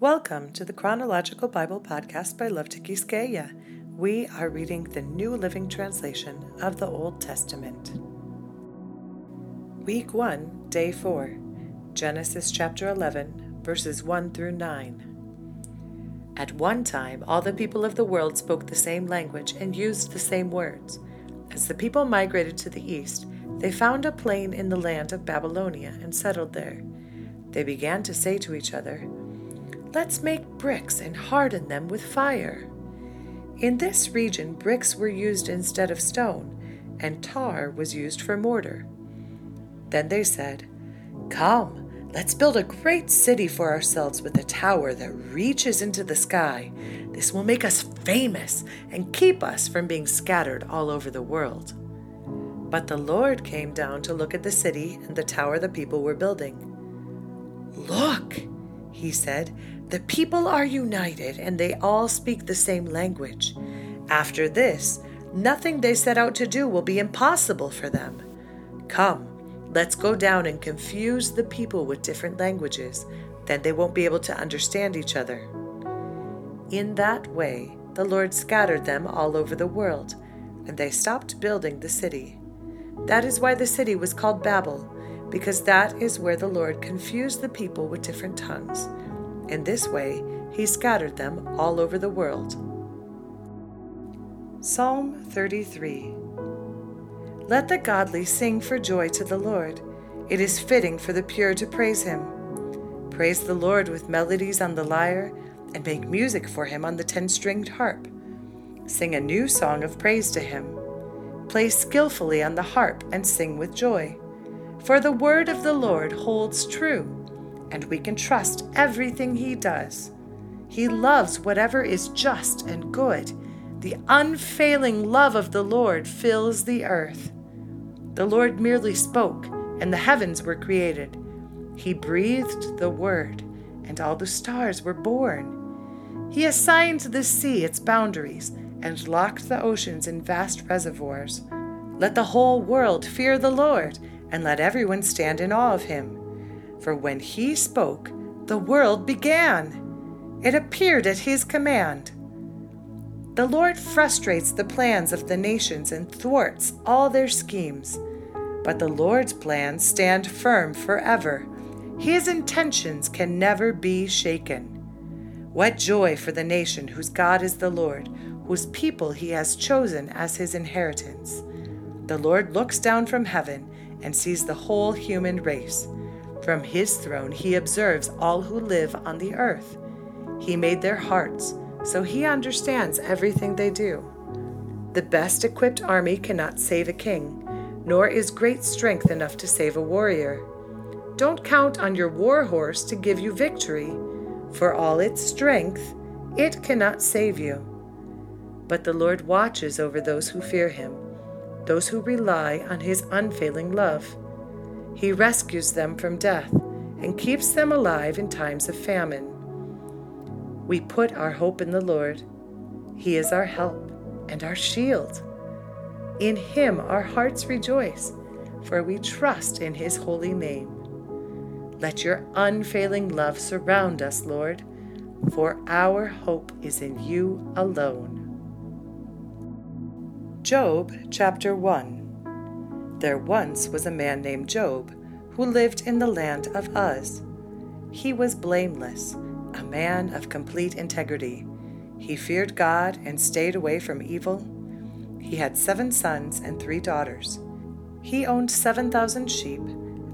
Welcome to the Chronological Bible Podcast by Love to Tikiskeya. We are reading the New Living Translation of the Old Testament. Week 1, Day 4, Genesis chapter 11, verses 1 through 9. At one time, all the people of the world spoke the same language and used the same words. As the people migrated to the east, they found a plain in the land of Babylonia and settled there. They began to say to each other, Let's make bricks and harden them with fire. In this region, bricks were used instead of stone, and tar was used for mortar. Then they said, Come, let's build a great city for ourselves with a tower that reaches into the sky. This will make us famous and keep us from being scattered all over the world. But the Lord came down to look at the city and the tower the people were building. Look, he said, the people are united and they all speak the same language. After this, nothing they set out to do will be impossible for them. Come, let's go down and confuse the people with different languages. Then they won't be able to understand each other. In that way, the Lord scattered them all over the world, and they stopped building the city. That is why the city was called Babel, because that is where the Lord confused the people with different tongues. In this way, he scattered them all over the world. Psalm 33 Let the godly sing for joy to the Lord. It is fitting for the pure to praise him. Praise the Lord with melodies on the lyre, and make music for him on the ten stringed harp. Sing a new song of praise to him. Play skillfully on the harp and sing with joy. For the word of the Lord holds true, and we can trust everything he does. He loves whatever is just and good. The unfailing love of the Lord fills the earth. The Lord merely spoke, and the heavens were created. He breathed the word, and all the stars were born. He assigned the sea its boundaries and locked the oceans in vast reservoirs. Let the whole world fear the Lord and let everyone stand in awe of him. For when he spoke, the world began. It appeared at his command. The Lord frustrates the plans of the nations and thwarts all their schemes. But the Lord's plans stand firm forever. His intentions can never be shaken. What joy for the nation whose God is the Lord, whose people he has chosen as his inheritance. The Lord looks down from heaven and sees the whole human race. From his throne he observes all who live on the earth. He made their hearts, so he understands everything they do. The best equipped army cannot save a king, nor is great strength enough to save a warrior. Don't count on your war horse to give you victory. For all its strength, it cannot save you. But the Lord watches over those who fear him those who rely on his unfailing love. He rescues them from death and keeps them alive in times of famine. We put our hope in the Lord. He is our help and our shield. In him our hearts rejoice, for we trust in his holy name. Let your unfailing love surround us, Lord, for our hope is in you alone. Job chapter 1 There once was a man named Job who lived in the land of Uz. He was blameless, a man of complete integrity. He feared God and stayed away from evil. He had seven sons and three daughters. He owned 7,000 sheep,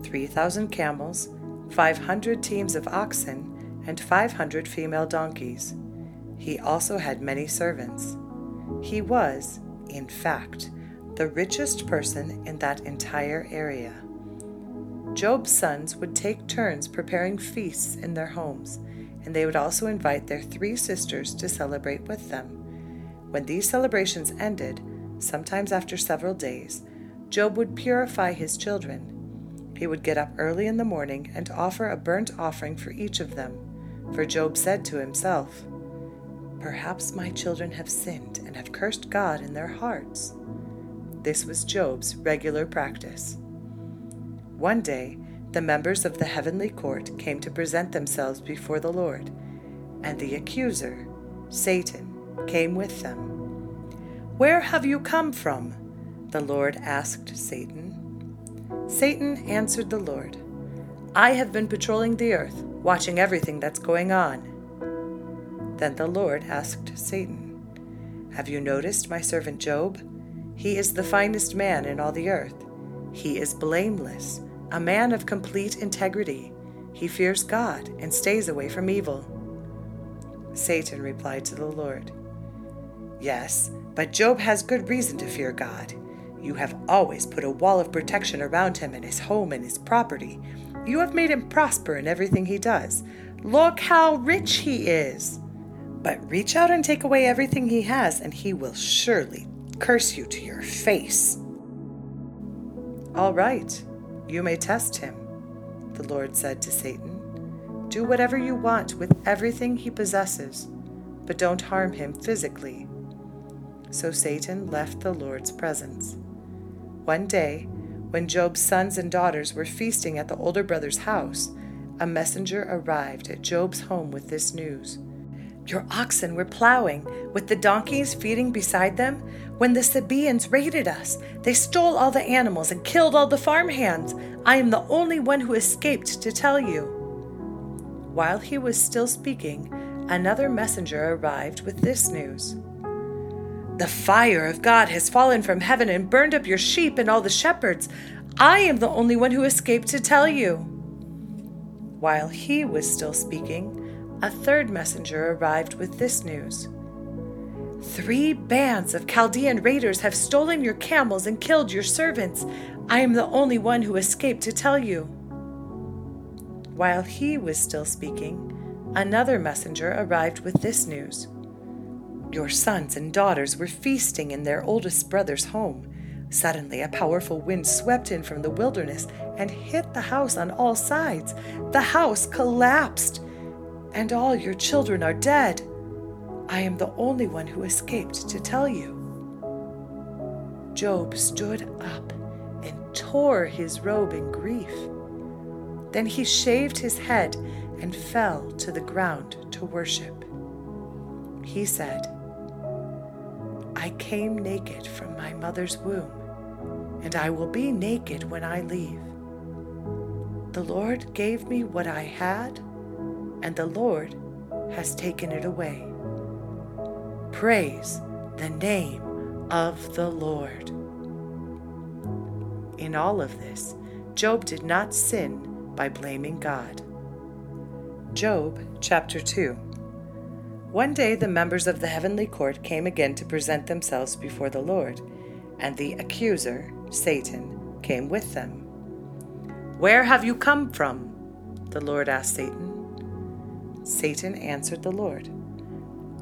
3,000 camels, 500 teams of oxen, and 500 female donkeys. He also had many servants. He was, in fact, the richest person in that entire area. Job's sons would take turns preparing feasts in their homes, and they would also invite their three sisters to celebrate with them. When these celebrations ended, sometimes after several days, Job would purify his children. He would get up early in the morning and offer a burnt offering for each of them, for Job said to himself, Perhaps my children have sinned and have cursed God in their hearts. This was Job's regular practice. One day, the members of the heavenly court came to present themselves before the Lord, and the accuser, Satan, came with them. Where have you come from? The Lord asked Satan. Satan answered the Lord, I have been patrolling the earth, watching everything that's going on. Then the Lord asked Satan, Have you noticed my servant Job? He is the finest man in all the earth. He is blameless, a man of complete integrity. He fears God and stays away from evil. Satan replied to the Lord, Yes, but Job has good reason to fear God. You have always put a wall of protection around him and his home and his property. You have made him prosper in everything he does. Look how rich he is. But reach out and take away everything he has, and he will surely curse you to your face. All right, you may test him, the Lord said to Satan. Do whatever you want with everything he possesses, but don't harm him physically so Satan left the Lord's presence. One day, when Job's sons and daughters were feasting at the older brother's house, a messenger arrived at Job's home with this news. Your oxen were plowing, with the donkeys feeding beside them, when the Sabaeans raided us. They stole all the animals and killed all the farmhands. I am the only one who escaped to tell you. While he was still speaking, another messenger arrived with this news. The fire of God has fallen from heaven and burned up your sheep and all the shepherds. I am the only one who escaped to tell you. While he was still speaking, a third messenger arrived with this news. Three bands of Chaldean raiders have stolen your camels and killed your servants. I am the only one who escaped to tell you. While he was still speaking, another messenger arrived with this news. Your sons and daughters were feasting in their oldest brother's home. Suddenly, a powerful wind swept in from the wilderness and hit the house on all sides. The house collapsed, and all your children are dead. I am the only one who escaped to tell you. Job stood up and tore his robe in grief. Then he shaved his head and fell to the ground to worship. He said, I came naked from my mother's womb, and I will be naked when I leave. The Lord gave me what I had, and the Lord has taken it away. Praise the name of the Lord. In all of this, Job did not sin by blaming God. Job chapter 2. One day the members of the heavenly court came again to present themselves before the Lord, and the accuser, Satan, came with them. Where have you come from? The Lord asked Satan. Satan answered the Lord,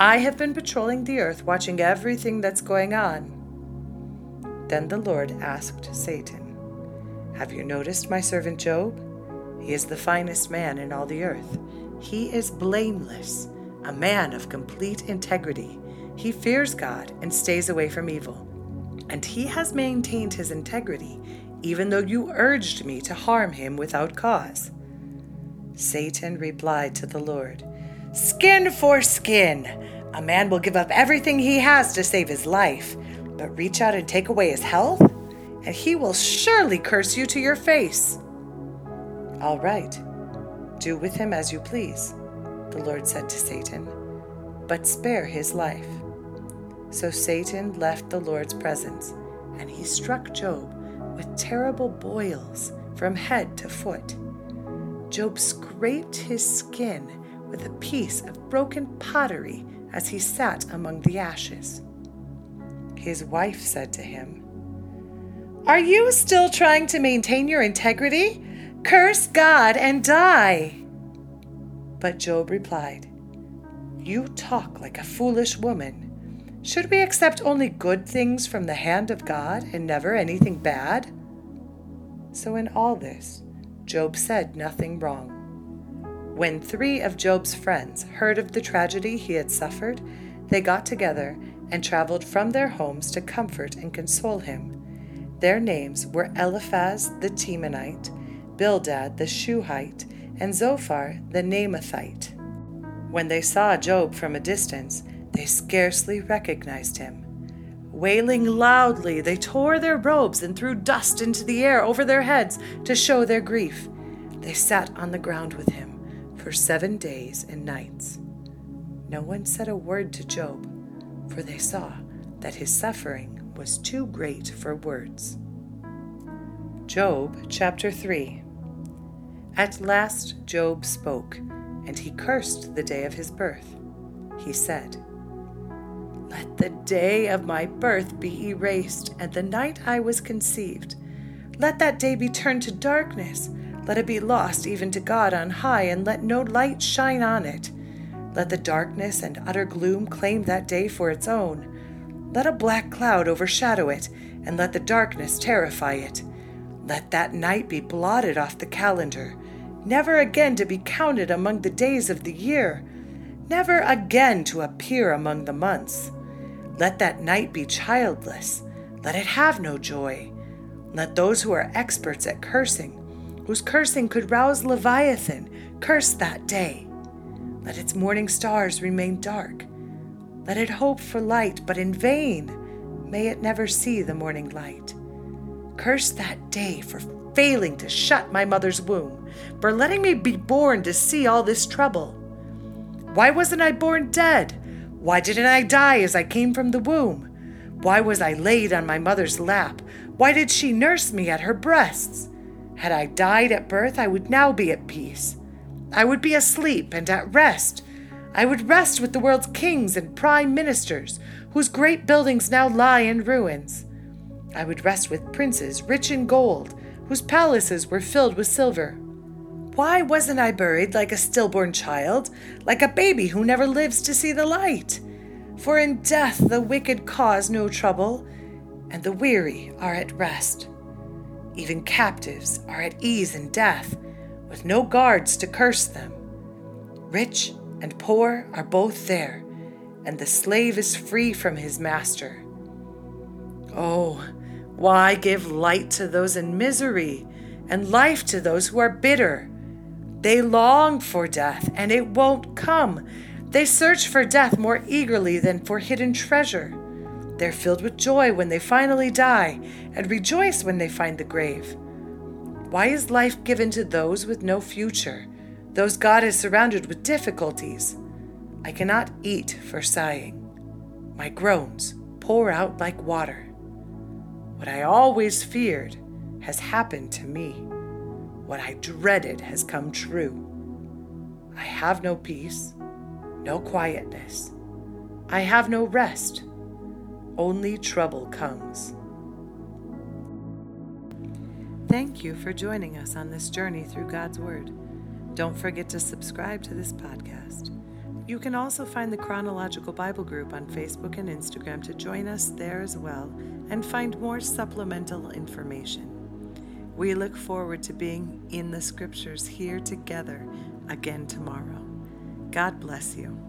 I have been patrolling the earth, watching everything that's going on. Then the Lord asked Satan, Have you noticed my servant Job? He is the finest man in all the earth. He is blameless a man of complete integrity. He fears God and stays away from evil. And he has maintained his integrity, even though you urged me to harm him without cause. Satan replied to the Lord, Skin for skin! A man will give up everything he has to save his life, but reach out and take away his health, and he will surely curse you to your face. All right, do with him as you please the Lord said to Satan, but spare his life. So Satan left the Lord's presence, and he struck Job with terrible boils from head to foot. Job scraped his skin with a piece of broken pottery as he sat among the ashes. His wife said to him, Are you still trying to maintain your integrity? Curse God and die. But Job replied, You talk like a foolish woman. Should we accept only good things from the hand of God and never anything bad? So, in all this, Job said nothing wrong. When three of Job's friends heard of the tragedy he had suffered, they got together and traveled from their homes to comfort and console him. Their names were Eliphaz the Temanite, Bildad the Shuhite, and Zophar the Naamathite. When they saw Job from a distance, they scarcely recognized him. Wailing loudly, they tore their robes and threw dust into the air over their heads to show their grief. They sat on the ground with him for seven days and nights. No one said a word to Job, for they saw that his suffering was too great for words. Job chapter 3 At last Job spoke, and he cursed the day of his birth. He said, Let the day of my birth be erased, and the night I was conceived. Let that day be turned to darkness. Let it be lost even to God on high, and let no light shine on it. Let the darkness and utter gloom claim that day for its own. Let a black cloud overshadow it, and let the darkness terrify it. Let that night be blotted off the calendar, never again to be counted among the days of the year, never again to appear among the months. Let that night be childless, let it have no joy. Let those who are experts at cursing, whose cursing could rouse Leviathan, curse that day. Let its morning stars remain dark. Let it hope for light, but in vain may it never see the morning light. Curse that day for failing to shut my mother's womb, for letting me be born to see all this trouble. Why wasn't I born dead? Why didn't I die as I came from the womb? Why was I laid on my mother's lap? Why did she nurse me at her breasts? Had I died at birth, I would now be at peace. I would be asleep and at rest. I would rest with the world's kings and prime ministers, whose great buildings now lie in ruins. I would rest with princes rich in gold, whose palaces were filled with silver. Why wasn't I buried like a stillborn child, like a baby who never lives to see the light? For in death the wicked cause no trouble, and the weary are at rest. Even captives are at ease in death, with no guards to curse them. Rich and poor are both there, and the slave is free from his master. Oh, why give light to those in misery and life to those who are bitter? They long for death, and it won't come. They search for death more eagerly than for hidden treasure. They're filled with joy when they finally die, and rejoice when they find the grave. Why is life given to those with no future, those God has surrounded with difficulties? I cannot eat for sighing. My groans pour out like water. What I always feared has happened to me. What I dreaded has come true. I have no peace, no quietness. I have no rest. Only trouble comes. Thank you for joining us on this journey through God's Word. Don't forget to subscribe to this podcast. You can also find the Chronological Bible Group on Facebook and Instagram to join us there as well and find more supplemental information. We look forward to being in the Scriptures here together again tomorrow. God bless you.